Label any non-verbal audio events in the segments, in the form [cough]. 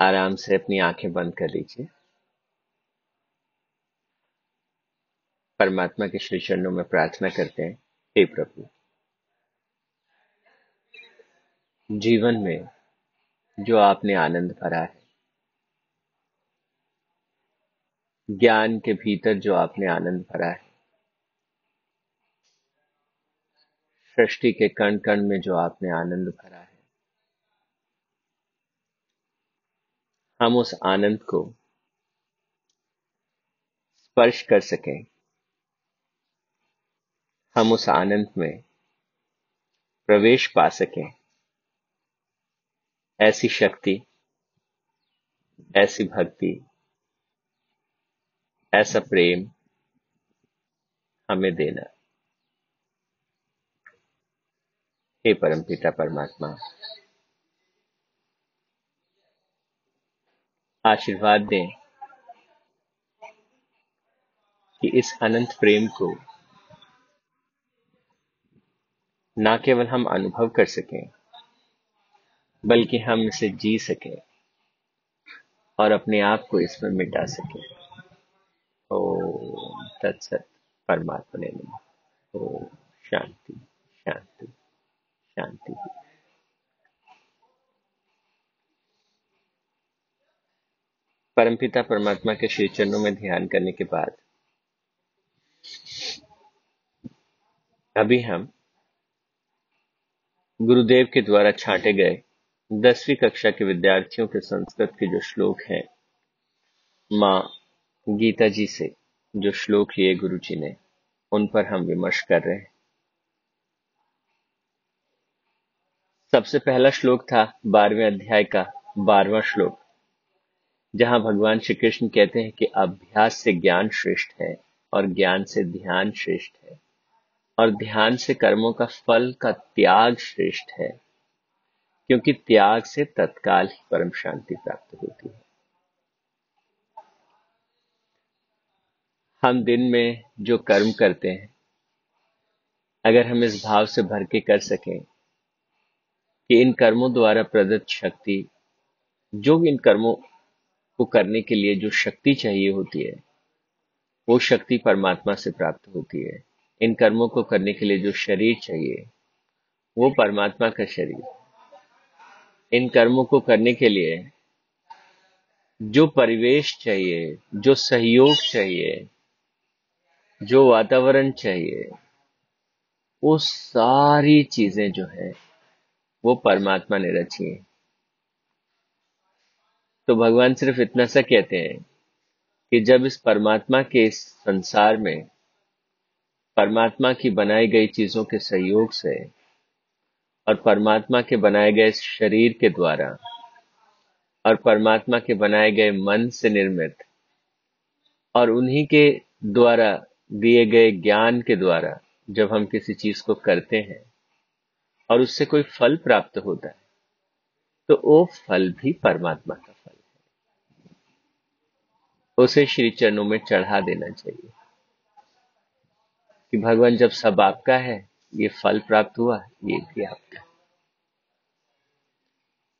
आराम से अपनी आँखें बंद कर लीजिए। परमात्मा के श्री चरणों में प्रार्थना करते हैं। हे प्रभु, जीवन में जो आपने आनंद भरा है, ज्ञान के भीतर जो आपने आनंद भरा है, सृष्टि के कण कण में जो आपने आनंद भरा है हम उस आनंद को स्पर्श कर सकें। हम उस आनंद में प्रवेश पा सकें। ऐसी शक्ति, ऐसी भक्ति, ऐसा प्रेम हमें देना। हे परमपिता परमात्मा आशीर्वाद दें कि इस अनंत प्रेम को ना केवल हम अनुभव कर सकें, बल्कि हम इसे जी सकें और अपने आप को इसमें मिटा सकें। ओ तत्सत परमात्मा ने ओ शांति शांति शांति। परमपिता परमात्मा के श्री चरणों में ध्यान करने के बाद, अभी हम गुरुदेव के द्वारा छांटे गए दसवीं कक्षा के विद्यार्थियों के संस्कृत के जो श्लोक हैं, माँ गीता जी से जो श्लोक लिए गुरु जी ने, उन पर हम विमर्श कर रहे हैं। सबसे पहला श्लोक था बारहवें अध्याय का बारहवा श्लोक। जहाँ भगवान श्री कृष्ण कहते हैं कि अभ्यास से ज्ञान श्रेष्ठ है और ज्ञान से ध्यान श्रेष्ठ है। और ध्यान से कर्मों का फल का त्याग श्रेष्ठ है, क्योंकि त्याग से तत्काल ही परम शांति प्राप्त होती है। हम दिन में जो कर्म करते हैं, अगर हम इस भाव से भर के कर सकें कि इन कर्मों द्वारा प्रदत्त शक्ति, जो भी इन कर्मों को करने के लिए जो शक्ति चाहिए होती है, वो शक्ति परमात्मा से प्राप्त होती है। इन कर्मों को करने के लिए जो शरीर चाहिए, वो परमात्मा का शरीर। इन कर्मों को करने के लिए जो परिवेश चाहिए, जो सहयोग चाहिए, जो वातावरण चाहिए, वो सारी चीज़ें जो है, वो परमात्मा ने रची है। तो भगवान सिर्फ़ इतना सा कहते हैं कि जब इस परमात्मा के इस संसार में परमात्मा की बनाई गई चीज़ों के सहयोग से और परमात्मा के बनाए गए शरीर के द्वारा और परमात्मा के बनाए गए मन से निर्मित और उन्हीं के द्वारा दिए गए ज्ञान के द्वारा जब हम किसी चीज़ को करते हैं और उससे कोई फल प्राप्त होता है तो वो फल भी परमात्मा का फल उसे श्री चरणों में चढ़ा देना चाहिए। कि भगवान, जब सब आपका है, ये फल प्राप्त हुआ, ये भी आपका।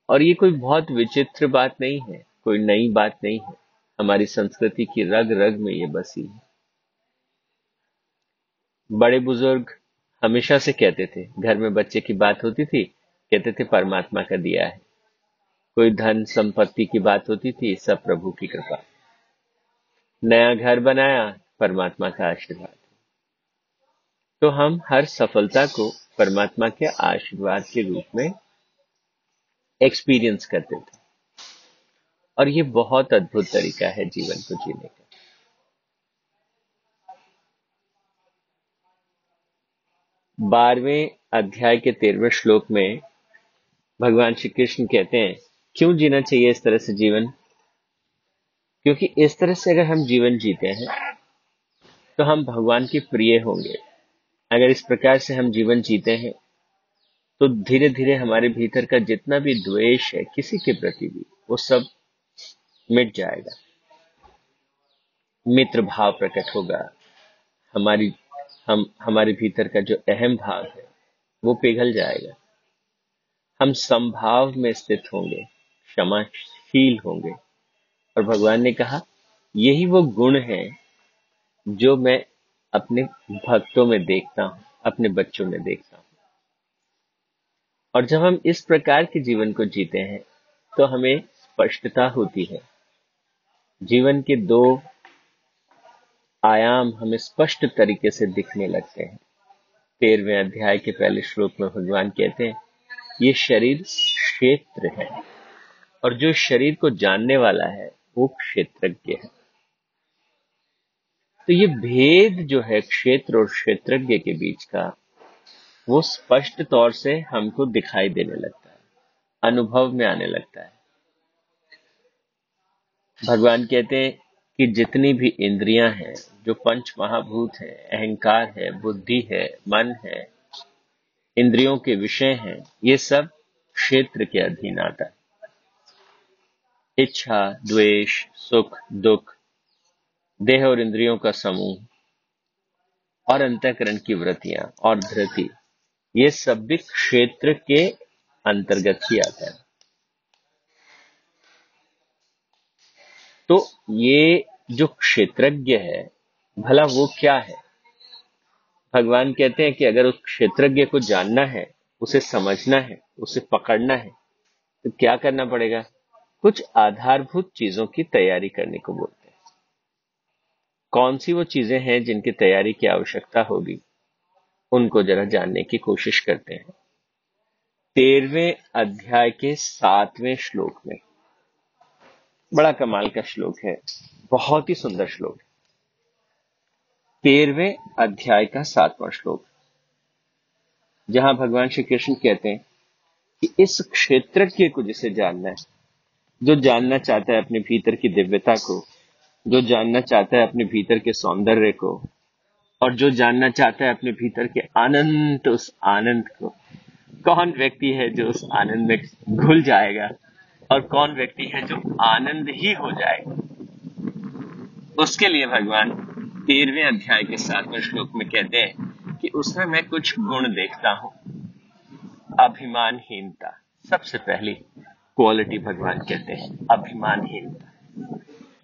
और ये कोई बहुत विचित्र बात नहीं है, कोई नई बात नहीं है। हमारी संस्कृति की रग रग में ये बसी है। बड़े बुज़ुर्ग हमेशा से कहते थे, घर में बच्चे की बात होती थी, कहते थे, परमात्मा का दिया है। कोई धन संपत्ति की बात होती थी, सब प्रभु की कृपा। नया घर बनाया, परमात्मा का आशीर्वाद। तो हम हर सफलता को परमात्मा के आशीर्वाद के रूप में एक्सपीरियंस करते थे। और ये बहुत अद्भुत तरीका है जीवन को जीने का। बारहवें अध्याय के तेरहवें श्लोक में भगवान श्री कृष्ण कहते हैं, क्यों जीना चाहिए इस तरह से जीवन? क्योंकि इस तरह से अगर हम जीवन जीते हैं तो हम भगवान के प्रिय होंगे। अगर इस प्रकार से हम जीवन जीते हैं तो धीरे धीरे हमारे भीतर का जितना भी द्वेष है, किसी के प्रति भी, वो सब मिट जाएगा। मित्र भाव प्रकट होगा। हमारी, हम, हमारे भीतर का जो अहम भाव है, वो पिघल जाएगा। हम संभाव में स्थित होंगे, क्षमाशील होंगे। और भगवान ने कहा, यही वो गुण है जो मैं अपने भक्तों में देखता हूँ, अपने बच्चों में देखता हूँ। और जब हम इस प्रकार के जीवन को जीते हैं तो हमें स्पष्टता होती है। जीवन के दो आयाम हमें स्पष्ट तरीके से दिखने लगते हैं। तेरहवें अध्याय के पहले श्लोक में भगवान कहते हैं, ये शरीर क्षेत्र है और जो शरीर को जानने वाला है वो क्षेत्रज्ञ है। तो ये भेद जो है क्षेत्र और क्षेत्रज्ञ के बीच का, वो स्पष्ट तौर से हमको दिखाई देने लगता है, अनुभव में आने लगता है। भगवान कहते हैं कि जितनी भी इंद्रियाँ हैं, जो पंच महाभूत है, अहंकार है, बुद्धि है, मन है, इंद्रियों के विषय हैं, ये सब क्षेत्र के अधीन आता है। इच्छा, द्वेष, सुख, दुख, देह और इंद्रियों का समूह, और अंतकरण की वृत्तियाँ, और धृति ये सब भी क्षेत्र के अंतर्गत ही आता है। तो ये जो क्षेत्रज्ञ है, भला वो क्या है? भगवान कहते हैं कि अगर उस क्षेत्रज्ञ को जानना है, उसे समझना है, उसे पकड़ना है तो क्या करना पड़ेगा? कुछ आधारभूत चीज़ों की तैयारी करने को बोलते हैं। कौन सी वो चीज़ें हैं जिनकी तैयारी की आवश्यकता होगी? उनको जरा जानने की कोशिश करते हैं। तेरहवें अध्याय के सातवें श्लोक में। बड़ा कमाल का श्लोक है। बहुत ही सुंदर श्लोक है। तेरहवें अध्याय का सातवां श्लोक। जहाँ भगवान श्री कृष्ण कहते हैं कि इस क्षेत्र के को जिसे जानना है। जो जानना चाहता है अपने भीतर की दिव्यता को, जो जानना चाहता है अपने भीतर के सौंदर्य को, और जो जानना चाहता है अपने भीतर के आनंद, उस आनंद को। कौन व्यक्ति है जो उस आनंद में घुल जाएगा, और कौन व्यक्ति है जो आनंद ही हो जाएगा? उसके लिए भगवान तेरहवें अध्याय के सातवें श्लोक में कहते हैं कि उसमें मैं कुछ गुण देखता हूँ। अभिमानहीनता सबसे पहली। क्वालिटी भगवान कहते हैं। अभिमानहीनता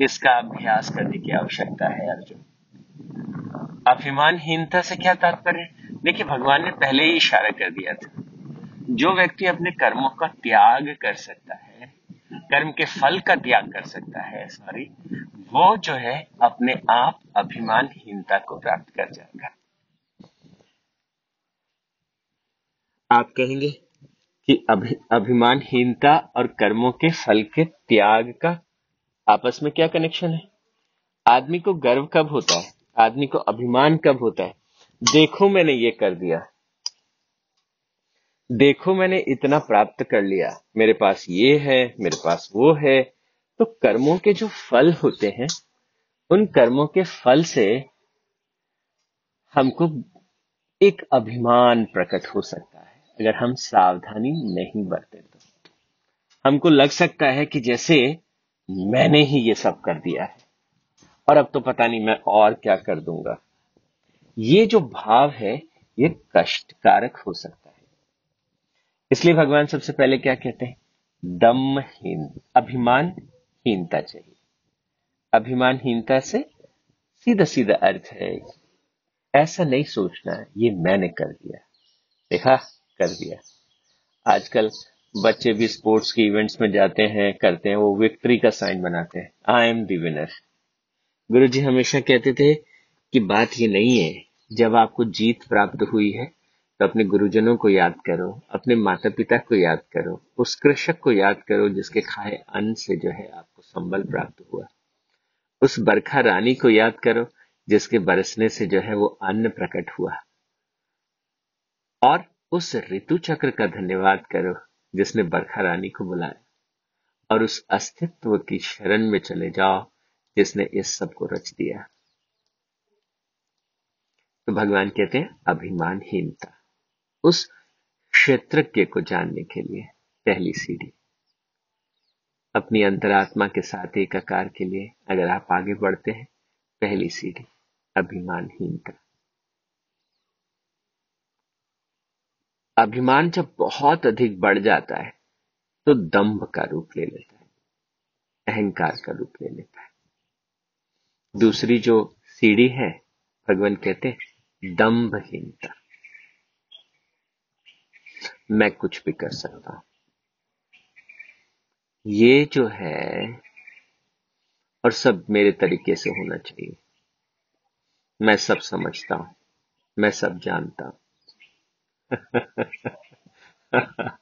इसका अभ्यास करने की आवश्यकता है अर्जुन। अभिमानहीनता से क्या तात्पर्य? देखिए, भगवान ने पहले ही इशारा कर दिया था। जो व्यक्ति अपने कर्मों का त्याग कर सकता है, कर्म के फल का त्याग कर सकता है सॉरी वो जो है अपने आप अभिमानहीनता को प्राप्त कर जाएगा। आप कहेंगे कि अभि, अभिमानहीनता और कर्मों के फल के त्याग का आपस में क्या कनेक्शन है? आदमी को गर्व कब होता है? आदमी को अभिमान कब होता है? देखो मैंने ये कर दिया। देखो मैंने इतना प्राप्त कर लिया। मेरे पास ये है मेरे पास वो है। तो कर्मों के जो फल होते हैं उन कर्मों के फल से हमको एक अभिमान प्रकट हो सकता अगर हम सावधानी नहीं बरते तो। हमको लग सकता है कि जैसे मैंने ही ये सब कर दिया है। और अब तो पता नहीं मैं और क्या कर दूँगा। ये जो भाव है, ये कष्टकारक हो सकता है। इसलिए भगवान सबसे पहले क्या कहते हैं? दमहीन अभिमान हीनता चाहिए। अभिमानहीनता से सीधा सीधा अर्थ है, ऐसा नहीं सोचना ये मैंने कर दिया। देखा कर दिया। आजकल बच्चे भी स्पोर्ट्स के इवेंट्स में जाते हैं, करते हैं, वो विक्ट्री का साइन बनाते हैं। आई एम दी विनर गुरु जी हमेशा कहते थे कि बात ये नहीं है, जब आपको जीत प्राप्त हुई है तो अपने गुरुजनों को याद करो, अपने माता पिता को याद करो, उस कृषक को याद करो जिसके खाए अन्न से जो है आपको संबल प्राप्त हुआ। उस बरखा रानी को याद करो जिसके बरसने से जो है वो अन्न प्रकट हुआ। और उस ऋतु चक्र का धन्यवाद करो, जिसने बरखा रानी को बुलाया, और उस अस्तित्व की शरण में चले जाओ, जिसने इस सबको रच दिया। तो भगवान कहते हैं अभिमानहीनता उस क्षेत्रज्ञ को जानने के लिए, पहली सीढ़ी। अपनी अंतरात्मा के साथ एकाकार के लिए, अगर आप आगे बढ़ते हैं, पहली सीढ़ी अभिमानहीनता अभिमान जब बहुत अधिक बढ़ जाता है तो दंभ का रूप ले लेता है, अहंकार का रूप ले लेता है। दूसरी जो सीढ़ी है, भगवान कहते हैं, दम्भहीनता। मैं कुछ भी कर सकता हूँ। ये जो है, और सब मेरे तरीके से होना चाहिए। मैं सब समझता हूँ, मैं सब जानता हूँ। [laughs]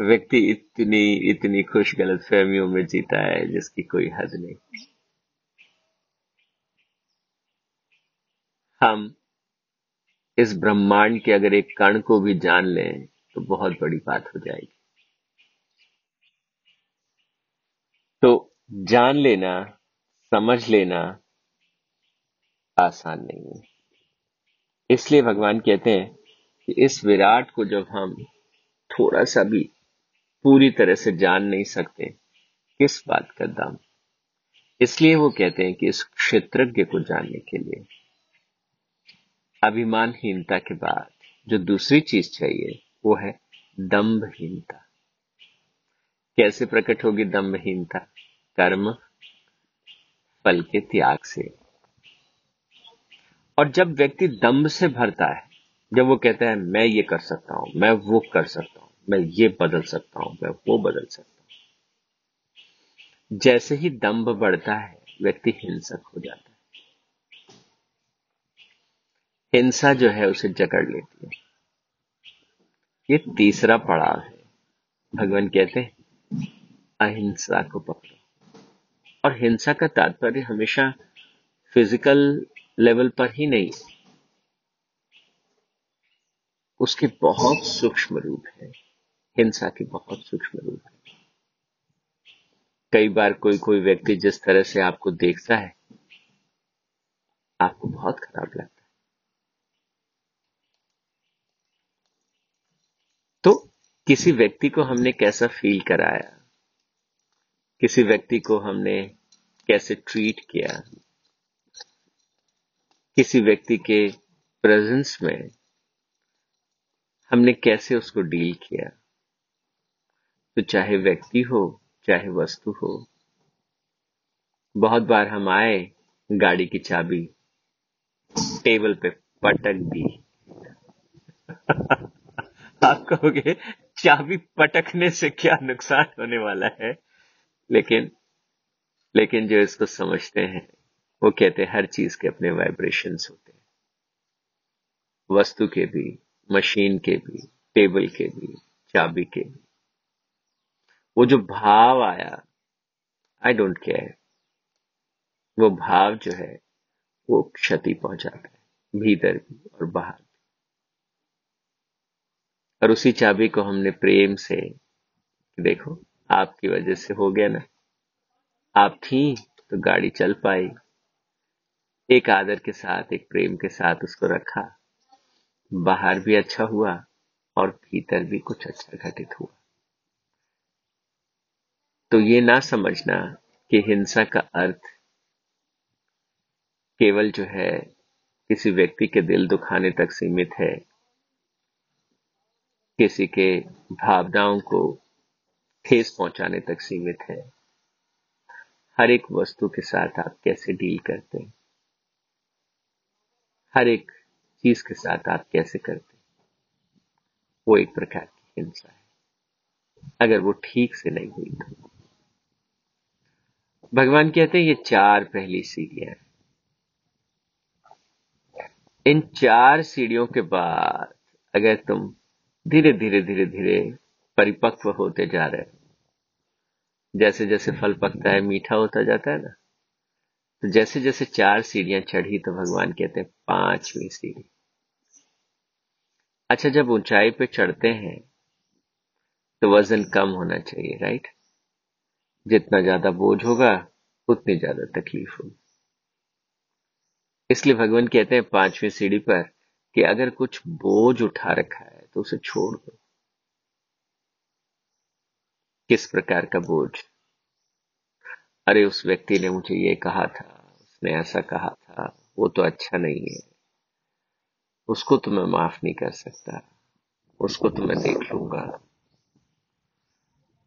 व्यक्ति इतनी इतनी खुश गलत फहमियों में जीता है जिसकी कोई हद नहीं। हम इस ब्रह्मांड के अगर एक कण को भी जान लें तो बहुत बड़ी बात हो जाएगी। तो जान लेना, समझ लेना आसान नहीं है। इसलिए भगवान कहते हैं कि इस विराट को जब हम थोड़ा सा भी पूरी तरह से जान नहीं सकते, किस बात का दम? इसलिए वो कहते हैं कि इस क्षेत्रज्ञ को जानने के लिए। अभिमानहीनता के बाद जो दूसरी चीज़ चाहिए, वो है दम्भहीनता। कैसे प्रकट होगी दम्भहीनता? कर्म, फल के त्याग से। और जब व्यक्ति दम्भ से भरता है जब वो कहता है, मैं ये कर सकता हूँ, मैं वो कर सकता हूँ, मैं ये बदल सकता हूँ, मैं वो बदल सकता हूँ। जैसे ही दम्भ बढ़ता है, व्यक्ति हिंसक हो जाता है। हिंसा जो है, उसे जकड़ लेती है। ये तीसरा पड़ाव है। भगवान कहते हैं, अहिंसा को पकड़ो। और हिंसा का तात्पर्य हमेशा फ़िज़िकल लेवल पर ही नहीं उसके बहुत सूक्ष्म रूप है। हिंसा के बहुत सूक्ष्म रूप है। कई बार कोई कोई व्यक्ति जिस तरह से आपको देखता है, आपको बहुत खराब लगता है। तो किसी व्यक्ति को हमने कैसा फील कराया? किसी व्यक्ति को हमने कैसे ट्रीट किया? किसी व्यक्ति के प्रेजेंस में हमने कैसे उसको डील किया? तो चाहे व्यक्ति हो चाहे वस्तु हो बहुत बार हम आए गाड़ी की चाबी टेबल पे पटक दी। [laughs] आप कहोगे चाबी पटकने से क्या नुकसान होने वाला है? लेकिन लेकिन जो इसको समझते हैं वो कहते हैं हर चीज़ के अपने वाइब्रेशंस होते हैं। वस्तु के भी मशीन के भी, टेबल के भी, चाबी के भी। वो जो भाव आया आई डोंट केयर वो भाव जो है, वो क्षति पहुंचाता है, भीतर भी और बाहर भी। और उसी चाबी को हमने प्रेम से, देखो, आपकी वजह से हो गया ना। आप थी तो गाड़ी चल पाई। एक आदर के साथ, एक प्रेम के साथ उसको रखा। बाहर भी अच्छा हुआ और भीतर भी कुछ अच्छा घटित हुआ। तो ये ना समझना कि हिंसा का अर्थ केवल जो है किसी व्यक्ति के दिल दुखाने तक सीमित है। किसी के भावनाओं को ठेस पहुँचाने तक सीमित है। हर एक वस्तु के साथ आप कैसे डील करते हैं? हर एक चीज़ के साथ आप कैसे करते वो एक प्रकार की हिंसा है। अगर वो ठीक से नहीं हुई तो। भगवान कहते हैं, ये चार पहली सीढ़ियाँ इन चार सीढ़ियों के बाद अगर तुम धीरे धीरे धीरे धीरे परिपक्व होते जा रहे हो, जैसे जैसे फल पकता है, मीठा होता जाता है ना तो जैसे जैसे चार सीढ़ियाँ चढ़ी तो भगवान कहते हैं, पांचवी सीढ़ी। अच्छा जब ऊंचाई पे चढ़ते हैं तो वज़न कम होना चाहिए राइट जितना ज़्यादा बोझ होगा, उतनी ज़्यादा तकलीफ़ होगी। इसलिए भगवान कहते हैं पांचवी सीढ़ी पर कि अगर कुछ बोझ उठा रखा है तो उसे छोड़ दो। किस प्रकार का बोझ? अरे, उस व्यक्ति ने मुझे ये कहा था, उसने ऐसा कहा था, वो तो अच्छा नहीं है। उसको तो मैं माफ़ नहीं कर सकता। उसको तो मैं देख लूँगा।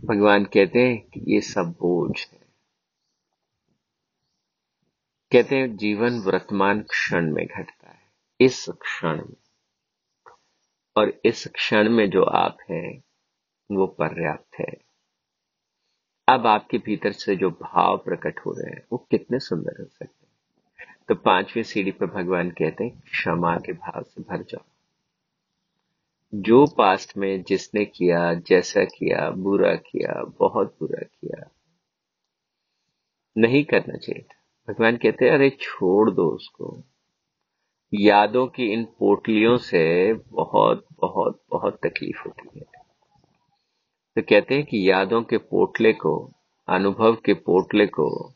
भगवान कहते हैं कि ये सब बोझ है। कहते हैं, जीवन वर्तमान क्षण में घटता है। इस क्षण में। और इस क्षण में जो आप हैं, वो पर्याप्त है। अब आपके भीतर से जो भाव प्रकट हो रहे हैं, वो कितने सुंदर हो सकते हैं। तो पांचवी सीढ़ी पर भगवान कहते हैं, क्षमा के भाव से भर जाओ। जो पास्ट में जिसने किया, जैसा किया, बुरा किया, बहुत बुरा किया, नहीं करना चाहिए था। भगवान कहते हैं, अरे छोड़ दो उसको। यादों की इन पोटलियों से बहुत बहुत बहुत तकलीफ़ होती है। तो कहते हैं कि यादों के पोटले को, अनुभव के पोटले को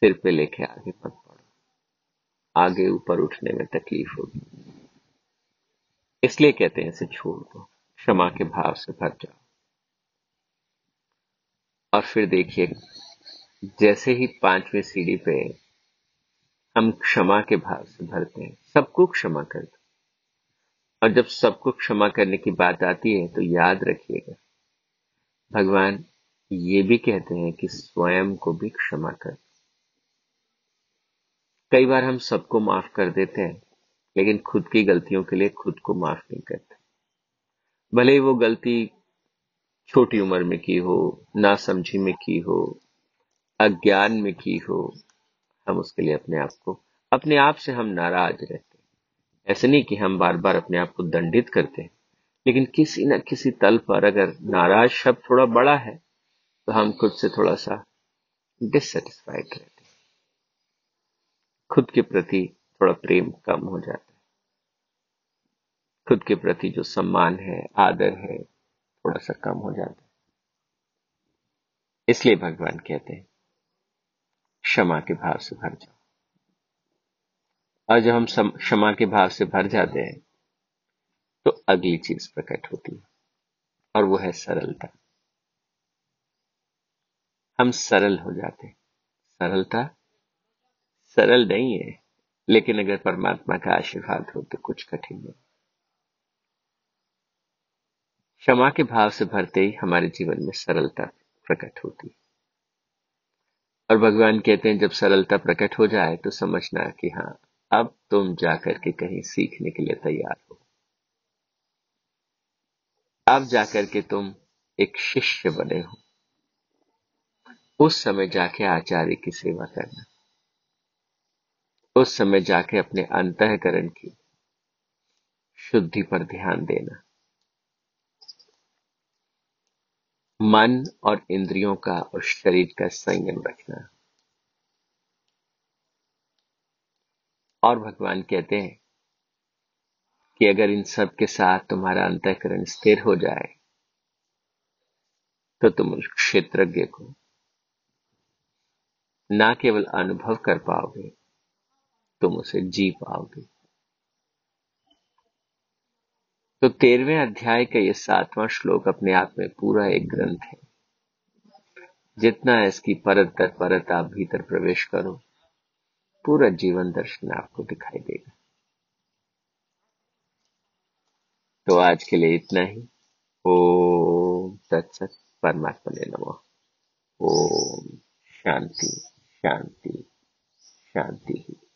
सिर पे लेके आगे पड़ो आगे ऊपर उठने में तकलीफ़ होगी। इसलिए कहते हैं, इसे छोड़ दो, क्षमा के भाव से भर जाओ। और फिर देखिए, जैसे ही पांचवी सीढ़ी पे हम क्षमा के भाव से भरते हैं, सबको क्षमा कर दो। और जब सबको क्षमा करने की बात आती है तो याद रखिएगा, भगवान ये भी कहते हैं कि स्वयं को भी क्षमा कर कई बार हम सबको माफ़ कर देते हैं, लेकिन खुद की गलतियों के लिए खुद को माफ़ नहीं करते। भले ही वो गलती छोटी उम्र में की हो, नासमझी में की हो, अज्ञान में की हो, हम उसके लिए अपने आप को, अपने आप से हम नाराज़ रहते हैं। ऐसे नहीं कि हम बार बार अपने आप को दंडित करते हैं, लेकिन किसी न किसी तल पर अगर नाराज़ शब्द थोड़ा बड़ा है तो हम खुद से थोड़ा सा डिससेटिस्फाइड रहते हैं। खुद के प्रति थोड़ा प्रेम कम हो जाता है। खुद के प्रति जो सम्मान है, आदर है, थोड़ा सा कम हो जाता है। इसलिए भगवान कहते हैं, क्षमा के भाव से भर जाओ। और जब हम क्षमा के भाव से भर जाते हैं तो अगली चीज़ प्रकट होती है, और वो है सरलता। हम सरल हो जाते हैं। सरलता सरल नहीं है, लेकिन अगर परमात्मा का आशीर्वाद हो तो कुछ कठिन नहीं। क्षमा के भाव से भरते ही हमारे जीवन में सरलता प्रकट होती है। और भगवान कहते हैं, जब सरलता प्रकट हो जाए तो समझना कि हाँ अब तुम जाकर के कहीं सीखने के लिए तैयार हो। अब जाकर के तुम एक शिष्य बने हो। उस समय जाके आचार्य की सेवा करना। उस समय जाके अपने अंतकरण की शुद्धि पर ध्यान देना। मन और इंद्रियों का और शरीर का संयम रखना। और भगवान कहते हैं कि अगर इन सब के साथ तुम्हारा अंतकरण स्थिर हो जाए तो तुम उस क्षेत्रज्ञ को ना केवल अनुभव कर पाओगे तुम उसे जी पाओगे। तो तेरहवें अध्याय का यह सातवां श्लोक अपने आप में पूरा एक ग्रंथ है। जितना इसकी परत दर परत आप भीतर प्रवेश करो, पूरा जीवन दर्शन आपको दिखाई देगा। तो आज के लिए इतना ही। ओम सत्सत परमात्मा ने नमो। ओम शांति शांति शांति ही।